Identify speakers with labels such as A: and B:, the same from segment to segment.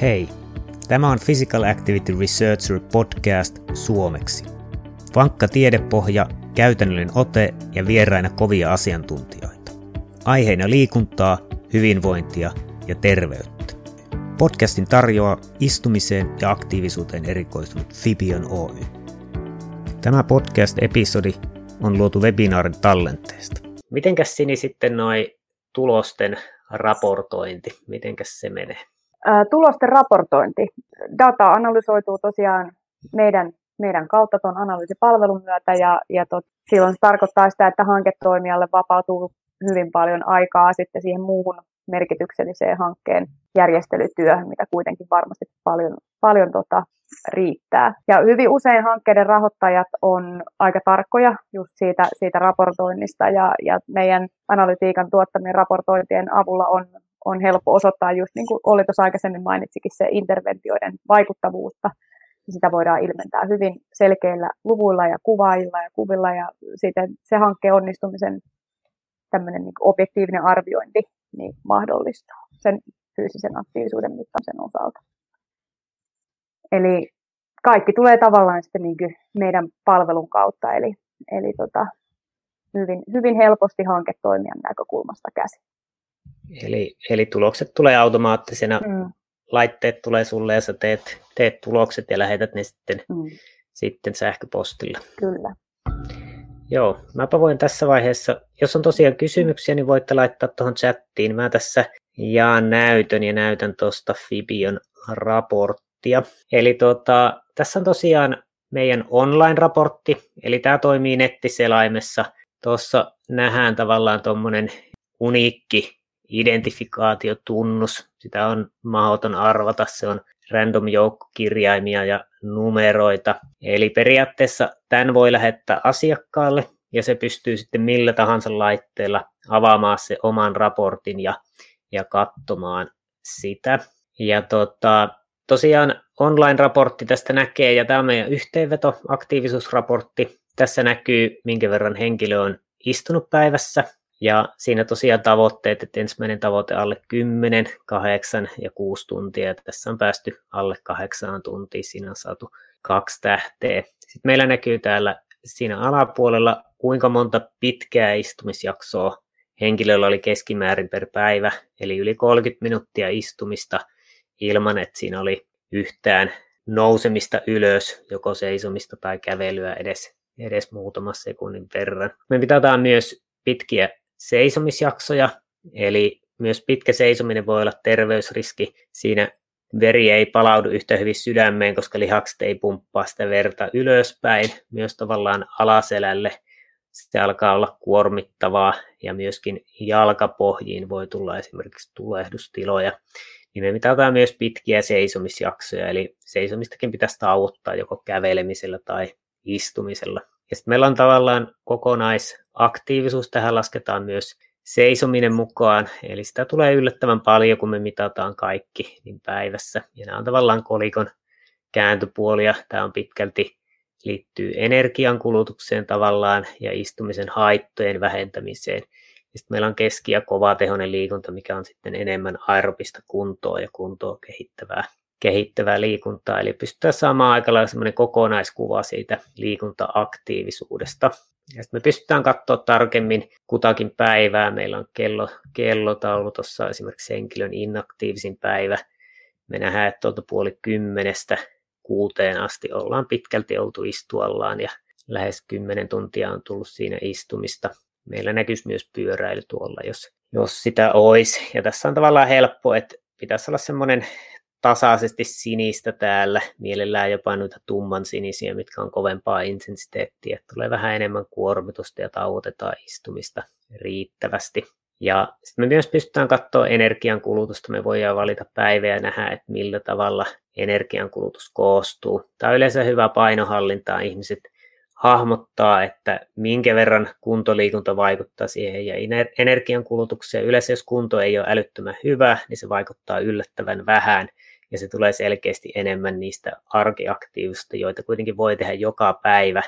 A: Hei, tämä on Physical Activity Researcher podcast suomeksi. Vankka tiedepohja, käytännöllinen ote ja vieraina kovia asiantuntijoita. Aiheena liikuntaa, hyvinvointia ja terveyttä. Podcastin tarjoaa istumiseen ja aktiivisuuteen erikoistunut Fibion Oy. Tämä podcast-episodi on luotu webinaarin tallenteesta. Mitenkäs Sini sitten noin tulosten raportointi, mitenkäs se menee?
B: Tulosten raportointi. Data analysoituu tosiaan meidän, meidän kautta tuon analyysipalvelun myötä ja, ja tot, silloin se tarkoittaa sitä, että hanketoimijalle vapautuu hyvin paljon aikaa sitten siihen muuhun merkitykselliseen hankkeen järjestelytyöhön, mitä kuitenkin varmasti paljon, paljon tota, riittää. Ja hyvin usein hankkeiden rahoittajat on aika tarkkoja just siitä, siitä raportoinnista ja, ja meidän analytiikan tuottamien raportointien avulla on, on helppo osoittaa just niin kuin Olli tuossa aikaisemmin mainitsikin se interventioiden vaikuttavuutta. Sitä voidaan ilmentää hyvin selkeillä luvuilla ja kuvailla ja kuvilla ja sitten se hankkeen onnistumisen tämmöinen niin objektiivinen arviointi niin mahdollistaa sen fyysisen aktiivisuuden mittaamisen osalta. Eli kaikki tulee tavallaan sitten niin kuin meidän palvelun kautta, eli, eli tota, hyvin, hyvin helposti hanketoimijan näkökulmasta käsi.
A: Eli, eli tulokset tulee automaattisena, mm. laitteet tulee sulle ja sä teet, teet tulokset ja lähetät ne sitten, mm. sitten sähköpostilla.
B: Kyllä.
A: Joo, mäpä voin tässä vaiheessa, jos on tosiaan kysymyksiä, niin voitte laittaa tuohon chattiin. Mä tässä jaan näytön ja näytän tuosta Fibion raporttia. Eli tota, tässä on tosiaan meidän online-raportti, eli tämä toimii nettiselaimessa. Tuossa nähdään tavallaan tuommoinen uniikki identifikaatiotunnus. Sitä on mahdoton arvata, se on random joukko kirjaimia ja numeroita. Eli periaatteessa tämän voi lähettää asiakkaalle ja se pystyy sitten millä tahansa laitteella avaamaan se oman raportin ja, ja katsomaan sitä. Ja tota, tosiaan online-raportti tästä näkee, ja tämä on meidän yhteenveto, aktiivisuusraportti. Tässä näkyy, minkä verran henkilö on istunut päivässä, ja siinä tosiaan tavoitteet, että ensimmäinen tavoite alle 10, 8 ja 6 tuntia. Tässä on päästy alle 8 tuntia, siinä on saatu kaksi tähteä. Sitten meillä näkyy täällä siinä alapuolella, kuinka monta pitkää istumisjaksoa henkilöllä oli keskimäärin per päivä, eli yli 30 minuuttia istumista ilman, että siinä oli yhtään nousemista ylös, joko seisomista tai kävelyä edes, edes muutaman sekunnin verran. Me mitataan myös pitkiä seisomisjaksoja, eli myös pitkä seisominen voi olla terveysriski. Siinä veri ei palaudu yhtä hyvin sydämeen, koska lihakset ei pumppaa sitä verta ylöspäin, myös tavallaan alaselälle. Se alkaa olla kuormittavaa ja myöskin jalkapohjiin voi tulla esimerkiksi tulehdustiloja. Niin me mitataan myös pitkiä seisomisjaksoja, eli seisomistakin pitäisi tauottaa joko kävelemisellä tai istumisella. Ja sitten meillä on tavallaan kokonaisaktiivisuus, tähän lasketaan myös seisominen mukaan, eli sitä tulee yllättävän paljon, kun me mitataan kaikki niin päivässä. Ja nämä on tavallaan kolikon kääntöpuolia. Tämä on pitkälti liittyy energiankulutukseen tavallaan ja istumisen haittojen vähentämiseen. Sitten meillä on keski- ja kovatehoinen liikunta, mikä on sitten enemmän aerobista kuntoa ja kuntoa kehittävää kehittävää liikuntaa, eli pystytään saamaan aika lailla semmoinen kokonaiskuva siitä liikuntaaktiivisuudesta. Ja sitten me pystytään katsoa tarkemmin kutakin päivää. Meillä on kello, kellotaulu tuossa esimerkiksi henkilön inaktiivisin päivä. Me nähdään, että tuolta puoli kymmenestä kuuteen asti ollaan pitkälti oltu istuallaan ja lähes kymmenen tuntia on tullut siinä istumista. Meillä näkyisi myös pyöräily tuolla, jos, jos sitä olisi. Ja tässä on tavallaan helppo, että pitäisi olla semmoinen tasaisesti sinistä täällä, mielellään jopa noita tumman sinisiä, mitkä on kovempaa intensiteettiä, tulee vähän enemmän kuormitusta ja tauotetaan istumista riittävästi. Ja sitten me myös pystytään katsoa energiankulutusta, me voidaan valita päivä ja nähdä, että millä tavalla energiankulutus koostuu. Tämä on yleensä hyvä painohallintaa, ihmiset hahmottaa, että minkä verran kuntoliikunta vaikuttaa siihen ja energiankulutukseen. Yleensä jos kunto ei ole älyttömän hyvä, niin se vaikuttaa yllättävän vähän ja se tulee selkeästi enemmän niistä arkiaktiivista, joita kuitenkin voi tehdä joka päivä,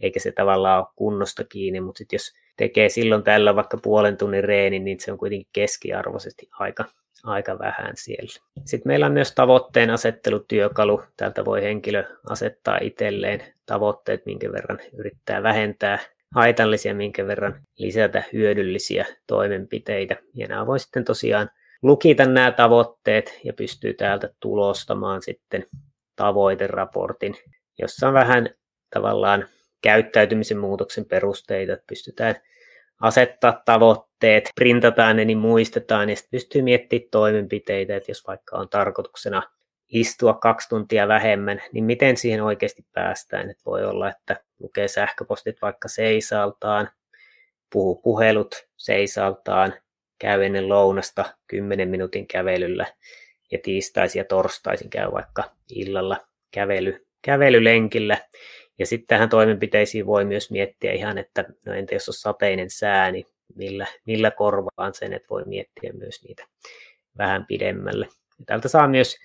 A: eikä se tavallaan ole kunnosta kiinni, mutta sitten jos tekee silloin tällä vaikka puolen tunnin reenin, niin se on kuitenkin keskiarvoisesti aika, aika vähän siellä. Sitten meillä on myös tavoitteen asettelutyökalu. Täältä voi henkilö asettaa itselleen tavoitteet, minkä verran yrittää vähentää haitallisia, minkä verran lisätä hyödyllisiä toimenpiteitä. Ja nämä voi sitten tosiaan lukita nämä tavoitteet ja pystyy täältä tulostamaan sitten tavoiteraportin, jossa on vähän tavallaan käyttäytymisen muutoksen perusteita, että pystytään asettaa tavoitteet, printataan ne, niin muistetaan ja sitten pystyy miettimään toimenpiteitä, että jos vaikka on tarkoituksena istua kaksi tuntia vähemmän, niin miten siihen oikeasti päästään. Että voi olla, että lukee sähköpostit vaikka seisaltaan, puhuu puhelut seisaltaan, käy ennen lounasta 10 minuutin kävelyllä ja tiistaisin ja torstaisin käy vaikka illalla kävely, kävelylenkillä. Ja sitten tähän toimenpiteisiin voi myös miettiä ihan, että no entä jos on sateinen sää, niin millä, millä korvaan sen, että voi miettiä myös niitä vähän pidemmälle. Ja täältä saa myös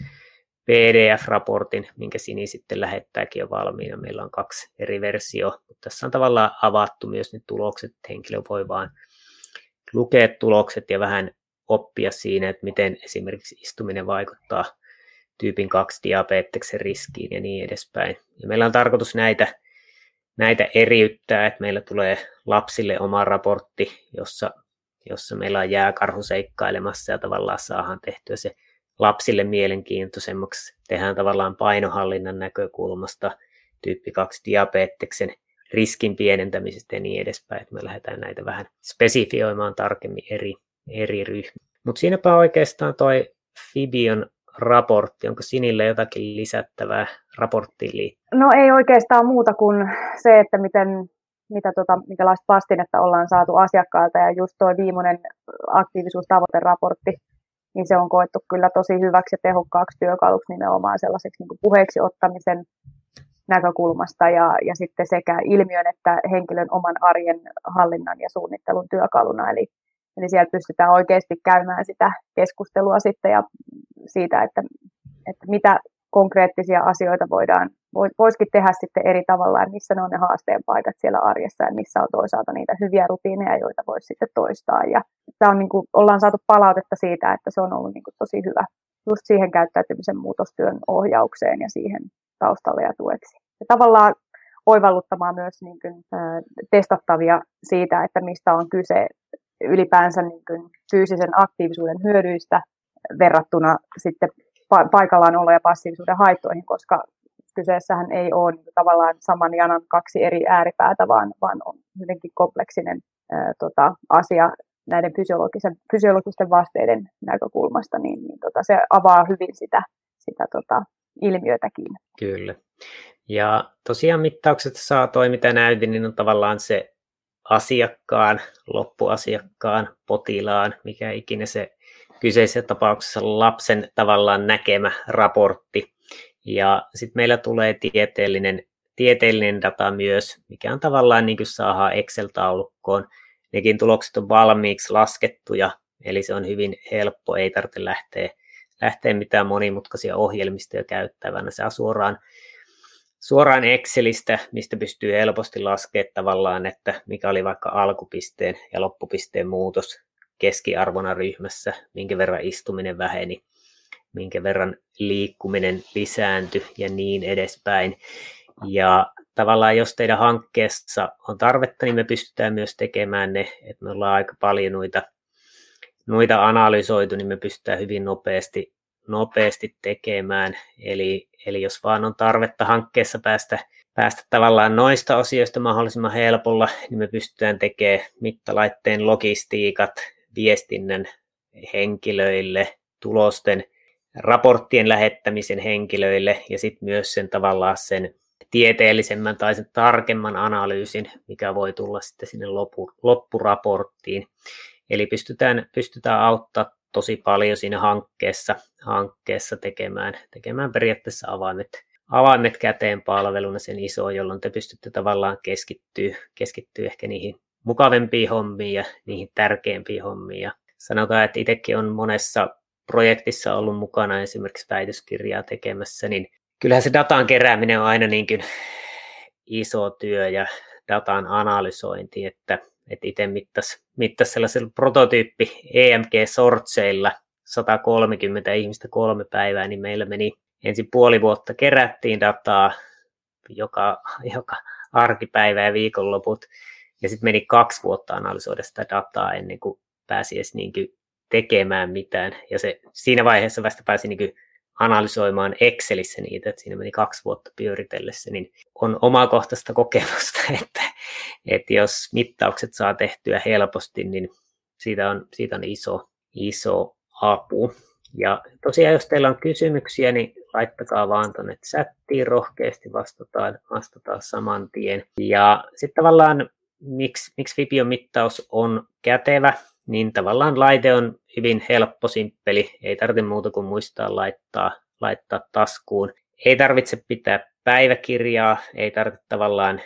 A: PDF-raportin, minkä Sini sitten lähettääkin jo valmiina. Meillä on kaksi eri versiota, mutta tässä on tavallaan avattu myös ne tulokset, että henkilö voi vaan lukea tulokset ja vähän oppia siinä, että miten esimerkiksi istuminen vaikuttaa tyypin 2 diabeteksen riskiin ja niin edespäin. Ja meillä on tarkoitus näitä, näitä eriyttää, että meillä tulee lapsille oma raportti, jossa, jossa meillä on jääkarhu seikkailemassa ja tavallaan saadaan tehtyä se lapsille mielenkiintoisemmaksi. Tehdään tavallaan painohallinnan näkökulmasta tyyppi 2 diabeteksen riskin pienentämisestä ja niin edespäin, että me lähdetään näitä vähän spesifioimaan tarkemmin eri, eri ryhmiä. Mutta siinäpä oikeastaan toi Fibion raportti, onko Sinille jotakin lisättävää raporttiin liittyen?
B: No ei oikeastaan muuta kuin se, että miten, mitä tota, minkälaista vastinetta ollaan saatu asiakkailta ja just tuo viimeinen aktiivisuustavoiteraportti, niin se on koettu kyllä tosi hyväksi ja tehokkaaksi työkaluksi nimenomaan sellaiseksi niin puheeksi ottamisen näkökulmasta ja, ja sitten sekä ilmiön että henkilön oman arjen hallinnan ja suunnittelun työkaluna. Eli, eli siellä pystytään oikeasti käymään sitä keskustelua sitten ja siitä, että, että mitä konkreettisia asioita voidaan, voisikin tehdä sitten eri tavalla ja missä ne on ne haasteen paikat siellä arjessa ja missä on toisaalta niitä hyviä rutiineja, joita voisi sitten toistaa. Ja tämä on niin kuin, ollaan saatu palautetta siitä, että se on ollut niin kuin tosi hyvä just siihen käyttäytymisen muutostyön ohjaukseen ja siihen taustalle ja tueksi. Ja tavallaan oivalluttamaan myös niin kuin, ää, testattavia siitä, että mistä on kyse ylipäänsä niin kuin, fyysisen aktiivisuuden hyödyistä verrattuna sitten pa- paikallaan olo- ja passiivisuuden haittoihin, koska kyseessähän ei ole niin tavallaan saman janan kaksi eri ääripäätä, vaan, vaan on hyvinkin kompleksinen ää, tota, asia näiden fysiologisen, fysiologisten vasteiden näkökulmasta, niin, niin tota, se avaa hyvin sitä, sitä tota, ilmiötäkin.
A: Kyllä. Ja tosiaan mittaukset saa toi, mitä näytin, niin on tavallaan se asiakkaan, loppuasiakkaan, potilaan, mikä ikinä se kyseisessä tapauksessa lapsen tavallaan näkemä raportti. Ja sitten meillä tulee tieteellinen, tieteellinen data myös, mikä on tavallaan niin kuin saadaan Excel-taulukkoon. Nekin tulokset on valmiiksi laskettuja, eli se on hyvin helppo, ei tarvitse lähteä, lähteä mitään monimutkaisia ohjelmistoja käyttävänä. Se suoraan, suoraan Excelistä, mistä pystyy helposti laskemaan tavallaan, että mikä oli vaikka alkupisteen ja loppupisteen muutos keskiarvona ryhmässä, minkä verran istuminen väheni, minkä verran liikkuminen lisääntyi ja niin edespäin. Ja tavallaan jos teidän hankkeessa on tarvetta, niin me pystytään myös tekemään ne, että me ollaan aika paljon noita, noita analysoitu, niin me pystytään hyvin nopeasti, nopeasti tekemään. Eli, eli jos vaan on tarvetta hankkeessa päästä, päästä tavallaan noista osioista mahdollisimman helpolla, niin me pystytään tekemään mittalaitteen logistiikat, viestinnän henkilöille, tulosten, raporttien lähettämisen henkilöille ja sitten myös sen tavallaan sen tieteellisemmän tai sen tarkemman analyysin, mikä voi tulla sitten sinne loppu, loppuraporttiin. Eli pystytään, pystytään auttaa tosi paljon siinä hankkeessa, hankkeessa tekemään, tekemään periaatteessa avaimet, avaimet käteen palveluna sen iso, jolloin te pystytte tavallaan keskittyä, keskittyä ehkä niihin mukavempiin hommiin ja niihin tärkeimpiin hommiin. Ja sanotaan, että itsekin on monessa projektissa ollut mukana esimerkiksi väitöskirjaa tekemässä, niin kyllähän se datan kerääminen on aina niin kuin iso työ ja datan analysointi, että, että itse mittas, mittas sellaisella prototyyppi EMG-sortseilla 130 ihmistä kolme päivää, niin meillä meni ensin puoli vuotta kerättiin dataa joka, joka arkipäivä ja viikonloput, ja sitten meni kaksi vuotta analysoida sitä dataa ennen kuin pääsi edes niin tekemään mitään. Ja se, siinä vaiheessa vasta pääsi niin analysoimaan Excelissä niitä, että siinä meni kaksi vuotta pyöritellessä, niin on omakohtaista kokemusta, että, että jos mittaukset saa tehtyä helposti, niin siitä on, siitä on iso, iso apu. Ja tosiaan, jos teillä on kysymyksiä, niin laittakaa vaan tuonne chattiin rohkeasti, vastataan, vastataan saman tien. Ja sitten tavallaan, miksi, miksi Vipion mittaus on kätevä, niin tavallaan laite on hyvin helppo, simppeli, ei tarvitse muuta kuin muistaa laittaa, laittaa taskuun. Ei tarvitse pitää päiväkirjaa, ei tarvitse tavallaan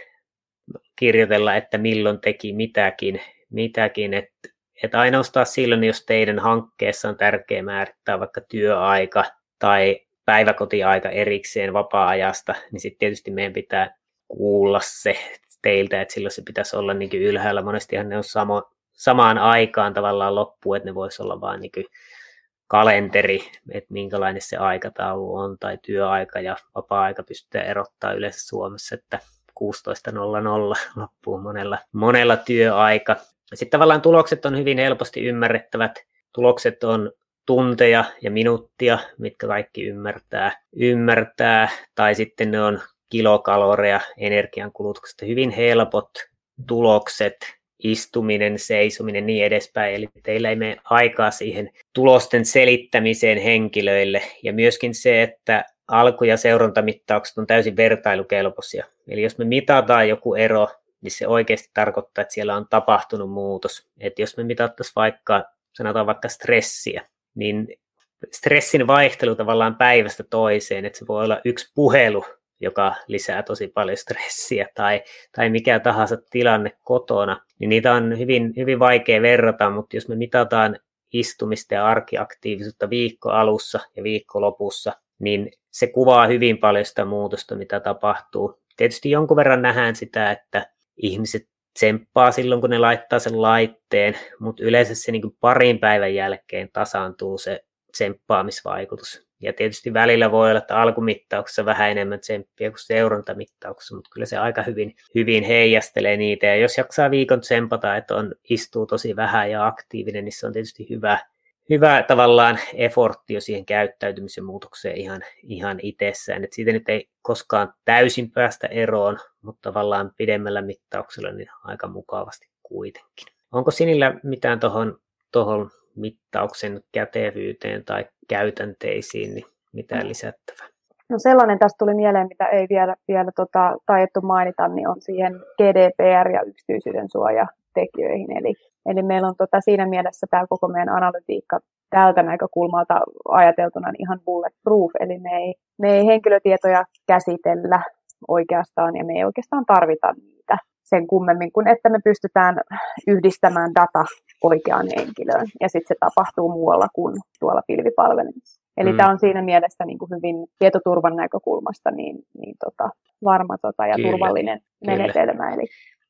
A: kirjoitella, että milloin teki mitäkin, mitäkin että että ainoastaan silloin, jos teidän hankkeessa on tärkeää määrittää vaikka työaika tai päiväkotiaika erikseen vapaa-ajasta, niin sitten tietysti meidän pitää kuulla se teiltä, että silloin se pitäisi olla niin ylhäällä. Monestihan ne on samo, samaan aikaan tavallaan loppu, että ne voisi olla vain niin kalenteri, että minkälainen se aikataulu on, tai työaika ja vapaa-aika pystytään erottaa yleensä Suomessa, että 16.00 loppuu monella, monella työaika. Sitten tavallaan tulokset on hyvin helposti ymmärrettävät. Tulokset on tunteja ja minuuttia, mitkä kaikki ymmärtää, ymmärtää tai sitten ne on kilokaloreja energiankulutuksesta. Hyvin helpot tulokset, istuminen, seisominen niin edespäin. Eli teillä ei mene aikaa siihen tulosten selittämiseen henkilöille. Ja myöskin se, että alku- ja seurantamittaukset on täysin vertailukelpoisia. Eli jos me mitataan joku ero niin se oikeasti tarkoittaa, että siellä on tapahtunut muutos. Että jos me mitattaisiin vaikka, sanotaan vaikka stressiä, niin stressin vaihtelu tavallaan päivästä toiseen, että se voi olla yksi puhelu, joka lisää tosi paljon stressiä, tai, tai mikä tahansa tilanne kotona, niin niitä on hyvin, hyvin vaikea verrata, mutta jos me mitataan istumista ja arkiaktiivisuutta viikko alussa ja viikko lopussa, niin se kuvaa hyvin paljon sitä muutosta, mitä tapahtuu. Tietysti jonkun verran nähdään sitä, että ihmiset tsemppaa silloin, kun ne laittaa sen laitteen, mutta yleensä se niin parin päivän jälkeen tasaantuu se tsemppaamisvaikutus. Ja tietysti välillä voi olla, että alkumittauksessa vähän enemmän tsemppiä kuin seurantamittauksessa, mutta kyllä se aika hyvin, hyvin heijastelee niitä. Ja jos jaksaa viikon tsempata, että on, istuu tosi vähän ja aktiivinen, niin se on tietysti hyvä, hyvä tavallaan effortti jo siihen käyttäytymisen muutokseen ihan, ihan itsessään. Et siitä nyt ei koskaan täysin päästä eroon, mutta tavallaan pidemmällä mittauksella niin aika mukavasti kuitenkin. Onko sinillä mitään tuohon tohon mittauksen kätevyyteen tai käytänteisiin, niin mitään lisättävää?
B: No sellainen tästä tuli mieleen, mitä ei vielä, vielä tota, taidettu mainita, niin on siihen GDPR ja yksityisyyden suoja tekijöihin. Eli, eli meillä on tota, siinä mielessä tämä koko meidän analytiikka tältä näkökulmalta ajateltuna niin ihan bulletproof, eli me ei, me ei henkilötietoja käsitellä oikeastaan ja me ei oikeastaan tarvita niitä sen kummemmin kuin, että me pystytään yhdistämään data oikeaan henkilöön ja sitten se tapahtuu muualla kuin tuolla pilvipalvelimissa. Eli mm. tämä on siinä mielessä niin kuin hyvin tietoturvan näkökulmasta niin, niin tota, varma tota, ja Kyllä. turvallinen Kyllä. menetelmä. Eli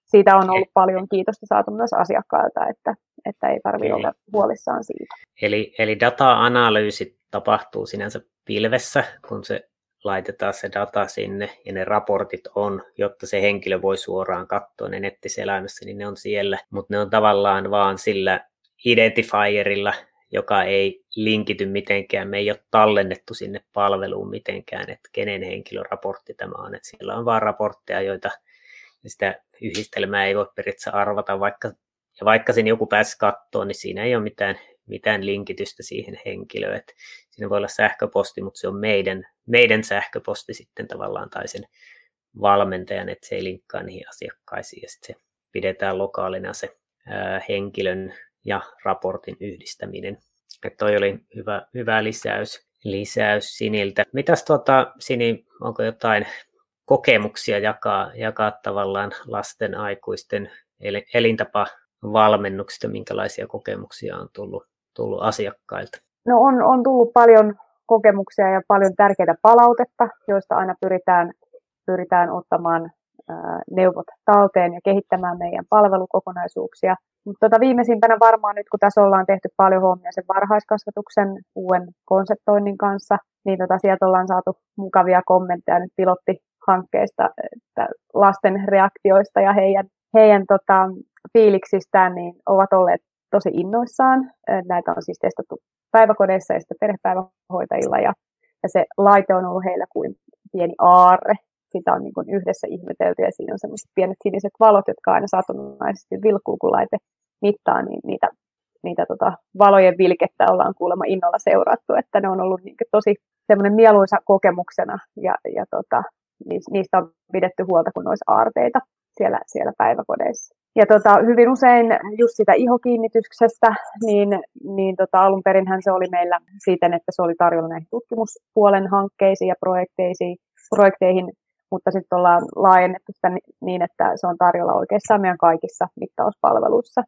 B: siitä on ollut paljon kiitosta saatu myös asiakkailta, että, että ei tarvitse olla huolissaan siitä.
A: Eli, eli data-analyysi tapahtuu sinänsä pilvessä, kun se laitetaan se data sinne ja ne raportit on, jotta se henkilö voi suoraan katsoa ne nettiselämässä, niin ne on siellä, mutta ne on tavallaan vaan sillä identifierilla, joka ei linkity mitenkään, me ei ole tallennettu sinne palveluun mitenkään, että kenen henkilöraportti tämä on, että siellä on vaan raportteja, joita sitä yhdistelmää ei voi periaatteessa arvata, vaikka, ja vaikka sen joku pääsi katsoa, niin siinä ei ole mitään, mitään linkitystä siihen henkilöön. Että siinä voi olla sähköposti, mutta se on meidän, meidän sähköposti sitten tavallaan tai sen valmentajan, että se ei linkkaa niihin asiakkaisiin ja sitten se pidetään lokaalina se ää, henkilön ja raportin yhdistäminen. Että toi oli hyvä, hyvä lisäys, lisäys Siniltä. Mitäs tuota, Sini, onko jotain kokemuksia jakaa, jakaa tavallaan lasten, aikuisten elintapavalmennuksista, minkälaisia kokemuksia on tullut, tullut asiakkailta?
B: No on, on tullut paljon kokemuksia ja paljon tärkeää palautetta, joista aina pyritään, pyritään ottamaan neuvot talteen ja kehittämään meidän palvelukokonaisuuksia. Mutta tota viimeisimpänä varmaan nyt, kun tässä ollaan tehty paljon hommia sen varhaiskasvatuksen uuden konseptoinnin kanssa, niin tota sieltä ollaan saatu mukavia kommentteja nyt pilottihankkeesta, että lasten reaktioista ja heidän, heidän tota, fiiliksistään, niin ovat olleet tosi innoissaan. Näitä on siis testattu päiväkodeissa ja sitten perhepäivähoitajilla ja, ja se laite on ollut heillä kuin pieni aarre. Sitä on niin kuin yhdessä ihmetelty ja siinä on sellaiset pienet siniset valot, jotka aina satunnaisesti vilkkuu, kun laite mittaa, niin niitä, niitä tota, valojen vilkettä ollaan kuulemma innolla seurattu, että ne on ollut niin tosi semmoinen mieluisa kokemuksena ja, ja tota, niistä on pidetty huolta, kun olisi aarteita siellä, siellä päiväkodeissa. Ja tota, hyvin usein just sitä ihokiinnityksestä, niin, niin tota, alun perinhän se oli meillä siten, että se oli tarjolla näihin tutkimuspuolen hankkeisiin ja projekteisiin, projekteihin, mutta sitten ollaan laajennettu sitä niin, että se on tarjolla oikeastaan meidän kaikissa mittauspalveluissa.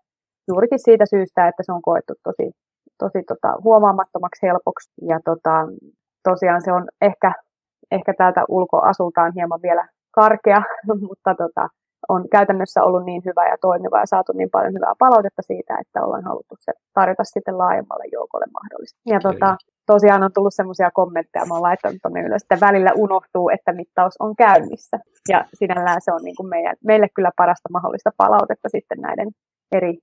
B: Juurikin siitä syystä, että se on koettu tosi, tosi tota, huomaamattomaksi helpoksi. Ja tota, tosiaan se on ehkä, ehkä täältä ulkoasultaan hieman vielä karkea, mutta tota, on käytännössä ollut niin hyvä ja toimiva ja saatu niin paljon hyvää palautetta siitä, että ollaan haluttu se tarjota sitten laajemmalle joukolle mahdollista. Ja tota, tosiaan on tullut semmoisia kommentteja, mä oon laittanut tuonne ylös, että välillä unohtuu, että mittaus on käynnissä. Ja sinällään se on niin kuin meidän, meille kyllä parasta mahdollista palautetta sitten näiden eri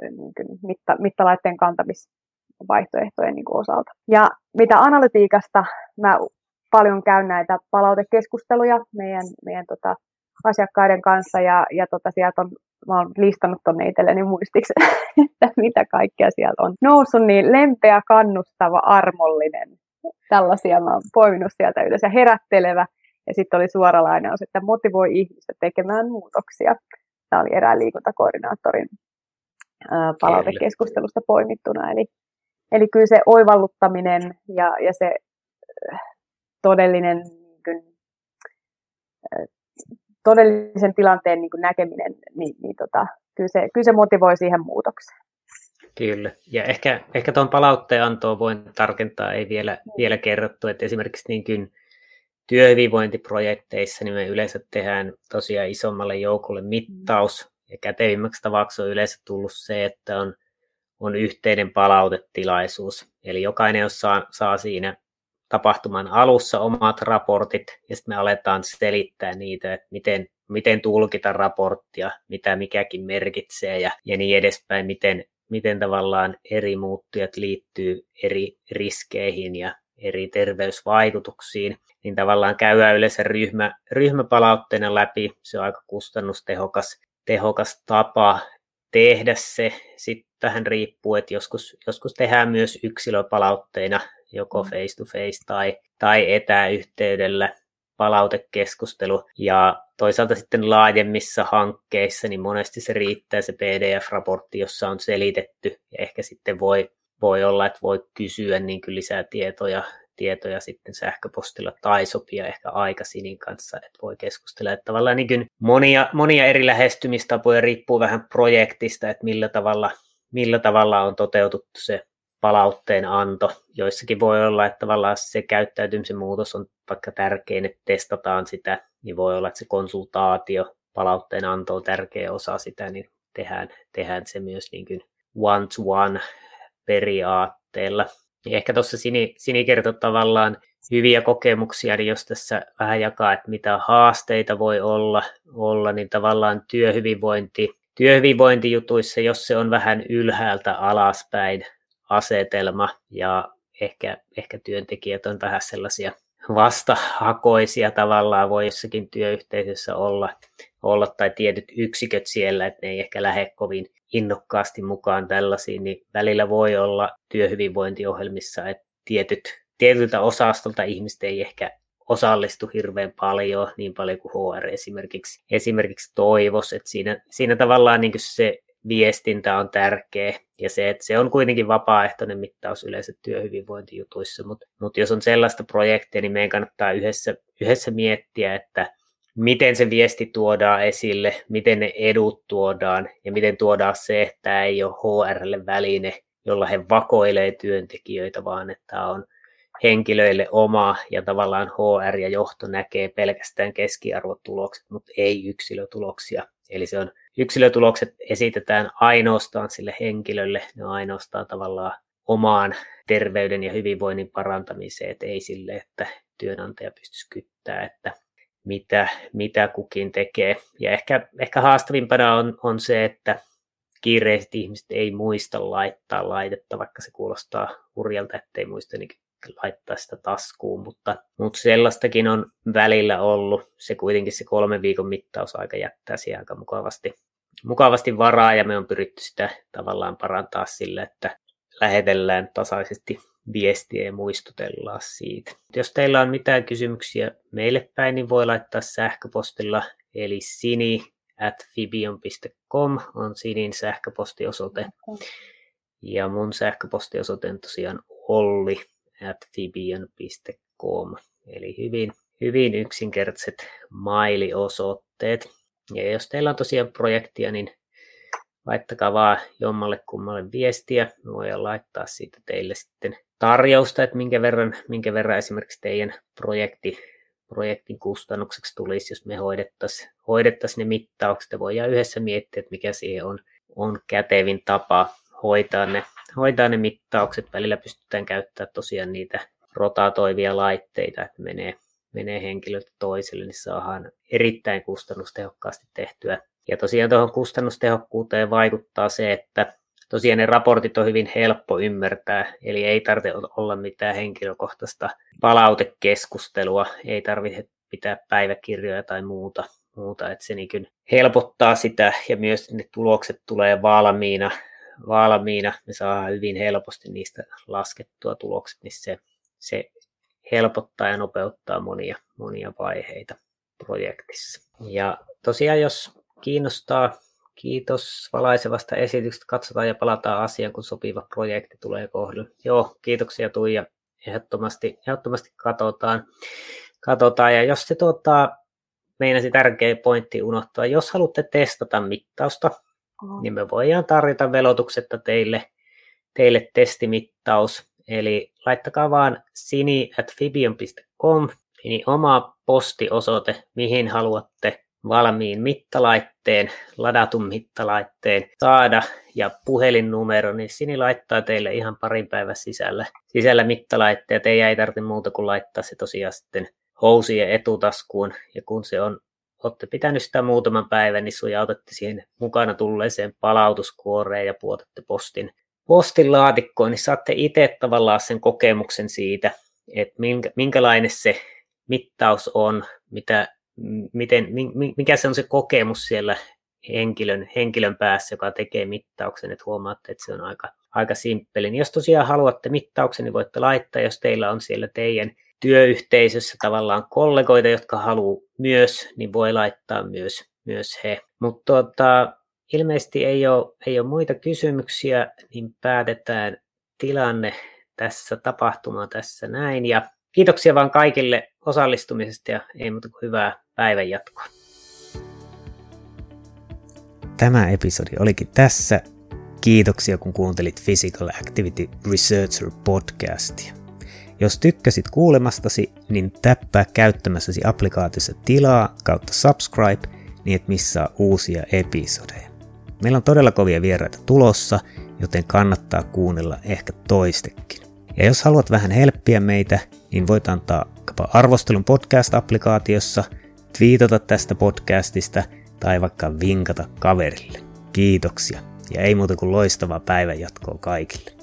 B: niin kuin mitta, mittalaitteen kantamisvaihtoehtojen niin kuin osalta. Ja mitä analytiikasta, mä paljon käyn näitä palautekeskusteluja meidän, meidän tota, asiakkaiden kanssa ja, ja tota, sieltä on, mä oon listannut tuonne itselleni muistiksi, että mitä kaikkea sieltä on noussut, niin lempeä, kannustava, armollinen. Tällaisia mä oon poiminut sieltä ylös ja herättelevä. Ja sitten oli suora lainaus, että motivoi ihmistä tekemään muutoksia. Tämä oli erään liikuntakoordinaattorin palautekeskustelusta poimittuna. Eli, eli kyllä se oivalluttaminen ja, ja se todellinen niin todellisen tilanteen niin näkeminen, niin, niin tota, kyllä, se, kyllä se motivoi siihen muutokseen.
A: Kyllä, ja ehkä, ehkä tuon palautteen antoon voin tarkentaa, ei vielä, vielä kerrottu, että esimerkiksi niin kuin työhyvinvointiprojekteissa niin me yleensä tehdään tosiaan isommalle joukolle mittaus, ja kätevimmäksi tavaksi on yleensä tullut se, että on, on yhteinen palautetilaisuus, eli jokainen saa, saa siinä tapahtuman alussa omat raportit ja sitten me aletaan selittää niitä, että miten, miten tulkita raporttia, mitä mikäkin merkitsee ja, ja niin edespäin, miten, miten tavallaan eri muuttujat liittyy eri riskeihin ja eri terveysvaikutuksiin, niin tavallaan käydään yleensä ryhmä, ryhmäpalautteena läpi. Se on aika kustannustehokas tehokas tapa tehdä se. Sitten tähän riippuu, että joskus, joskus tehdään myös yksilöpalautteina joko face to face tai, tai etäyhteydellä palautekeskustelu. Ja toisaalta sitten laajemmissa hankkeissa, niin monesti se riittää se PDF-raportti, jossa on selitetty. Ja ehkä sitten voi, voi olla, että voi kysyä niin kuin lisää tietoja, tietoja sitten sähköpostilla tai sopia ehkä aikasinin kanssa, että voi keskustella. Että tavallaan niin kuin monia, monia eri lähestymistapoja riippuu vähän projektista, että millä tavalla, millä tavalla on toteutettu se palautteen anto. Joissakin voi olla, että tavallaan se käyttäytymisen muutos on vaikka tärkein, että testataan sitä, niin voi olla, että se konsultaatio, palautteen anto on tärkeä osa sitä, niin tehdään, tehdään se myös niin kuin one-to-one periaatteella. Ja ehkä tuossa Sini, Sini kertoi tavallaan hyviä kokemuksia, niin jos tässä vähän jakaa, että mitä haasteita voi olla, olla niin tavallaan työhyvinvointi, työhyvinvointijutuissa, jos se on vähän ylhäältä alaspäin asetelma ja ehkä, ehkä työntekijät on vähän sellaisia vastahakoisia tavallaan voi jossakin työyhteisössä olla, olla tai tietyt yksiköt siellä, että ne ei ehkä lähde kovin innokkaasti mukaan tällaisiin, niin välillä voi olla työhyvinvointiohjelmissa, että tietyt, tietyltä osastolta ihmiset ei ehkä osallistu hirveän paljon, niin paljon kuin HR esimerkiksi, esimerkiksi toivos, että siinä, siinä tavallaan niin se viestintä on tärkeä ja se, että se on kuitenkin vapaaehtoinen mittaus yleensä työhyvinvointijutuissa, mutta mut jos on sellaista projektia, niin meidän kannattaa yhdessä, yhdessä miettiä, että miten se viesti tuodaan esille, miten ne edut tuodaan ja miten tuodaan se, että tämä ei ole HRlle väline, jolla he vakoilee työntekijöitä, vaan että on henkilöille oma ja tavallaan HR ja johto näkee pelkästään keskiarvotulokset, mutta ei yksilötuloksia. Eli se on yksilötulokset esitetään ainoastaan sille henkilölle, ne ainoastaan tavallaan omaan terveyden ja hyvinvoinnin parantamiseen, että ei sille, että työnantaja pystyisi kyttää, että mitä, mitä kukin tekee. Ja ehkä, ehkä haastavimpana on, on se, että kiireiset ihmiset ei muista laittaa laitetta, vaikka se kuulostaa hurjalta, ettei muista niin laittaa sitä taskuun, mutta, mutta sellaistakin on välillä ollut. Se kuitenkin se kolmen viikon mittausaika jättää siihen aika mukavasti, mukavasti varaa ja me on pyritty sitä tavallaan parantaa sille, että lähetellään tasaisesti viestiä ja muistutellaan siitä. Jos teillä on mitään kysymyksiä meille päin, niin voi laittaa sähköpostilla, eli sini at fibion.com on Sinin sähköpostiosoite. Ja mun sähköpostiosoite on tosiaan olli at. Eli hyvin, hyvin yksinkertaiset mailiosoitteet. Ja jos teillä on tosiaan projektia, niin laittakaa vaan jommalle kummalle viestiä. Me voidaan laittaa siitä teille sitten tarjousta, että minkä verran, minkä verran esimerkiksi teidän projekti, projektin kustannukseksi tulisi, jos me hoidettaisiin hoidettaisi ne mittaukset ja voidaan yhdessä miettiä, että mikä siihen on, on kätevin tapa hoitaa ne, hoitaa ne mittaukset. Välillä pystytään käyttämään tosiaan niitä rotatoivia laitteita, että menee, menee henkilöltä toiselle, niin saadaan erittäin kustannustehokkaasti tehtyä. Ja tosiaan tuohon kustannustehokkuuteen vaikuttaa se, että tosiaan ne raportit on hyvin helppo ymmärtää, eli ei tarvitse olla mitään henkilökohtaista palautekeskustelua, ei tarvitse pitää päiväkirjoja tai muuta, muuta että se niin helpottaa sitä ja myös ne tulokset tulee valmiina, valmiina. me saadaan hyvin helposti niistä laskettua tulokset, niin se, se helpottaa ja nopeuttaa monia, monia vaiheita projektissa. Ja tosiaan jos kiinnostaa Kiitos valaisevasta esityksestä. Katsotaan ja palataan asiaan, kun sopiva projekti tulee kohdalle. Joo, kiitoksia Tuija. Ehdottomasti, ehdottomasti katsotaan. katsotaan. Ja jos se tuota, meinasi tärkeä pointti unohtaa, jos haluatte testata mittausta. Niin me voidaan tarjota velotuksetta teille, teille testimittaus. Eli laittakaa vaan sini at fibion.com, niin oma postiosoite, mihin haluatte valmiin mittalaitteen, ladatun mittalaitteen saada ja puhelinnumero, niin Sini laittaa teille ihan parin päivän sisällä, sisällä mittalaitteet. Ei ei tarvitse muuta kuin laittaa se tosiaan sitten housien etutaskuun. Ja kun se on, olette pitänyt sitä muutaman päivän, niin sujautatte siihen mukana tulleeseen palautuskuoreen ja puotatte postin, postin laatikkoon, niin saatte itse tavallaan sen kokemuksen siitä, että minkä, minkälainen se mittaus on, mitä miten, mikä se on se kokemus siellä henkilön, henkilön päässä, joka tekee mittauksen, että huomaatte, että se on aika, aika simppeli. Niin jos tosiaan haluatte mittauksen, niin voitte laittaa, jos teillä on siellä teidän työyhteisössä tavallaan kollegoita, jotka haluaa myös, niin voi laittaa myös, myös he. Mutta tuota, ilmeisesti ei ole, ei ole muita kysymyksiä, niin päätetään tilanne tässä, tapahtuma tässä näin. Ja kiitoksia vaan kaikille osallistumisesta ja ei muuta kuin hyvää päivän jatkoa.
C: Tämä episodi olikin tässä. Kiitoksia kun kuuntelit Physical Activity Researcher podcastia. Jos tykkäsit kuulemastasi, niin täppää käyttämässäsi applikaatiossa tilaa kautta subscribe, niin et missaa uusia episodeja. Meillä on todella kovia vieraita tulossa, joten kannattaa kuunnella ehkä toistekin. Ja jos haluat vähän helppiä meitä, niin voit antaa arvostelun podcast-applikaatiossa, twiitata tästä podcastista tai vaikka vinkata kaverille. Kiitoksia ja ei muuta kuin loistavaa päivänjatkoa kaikille.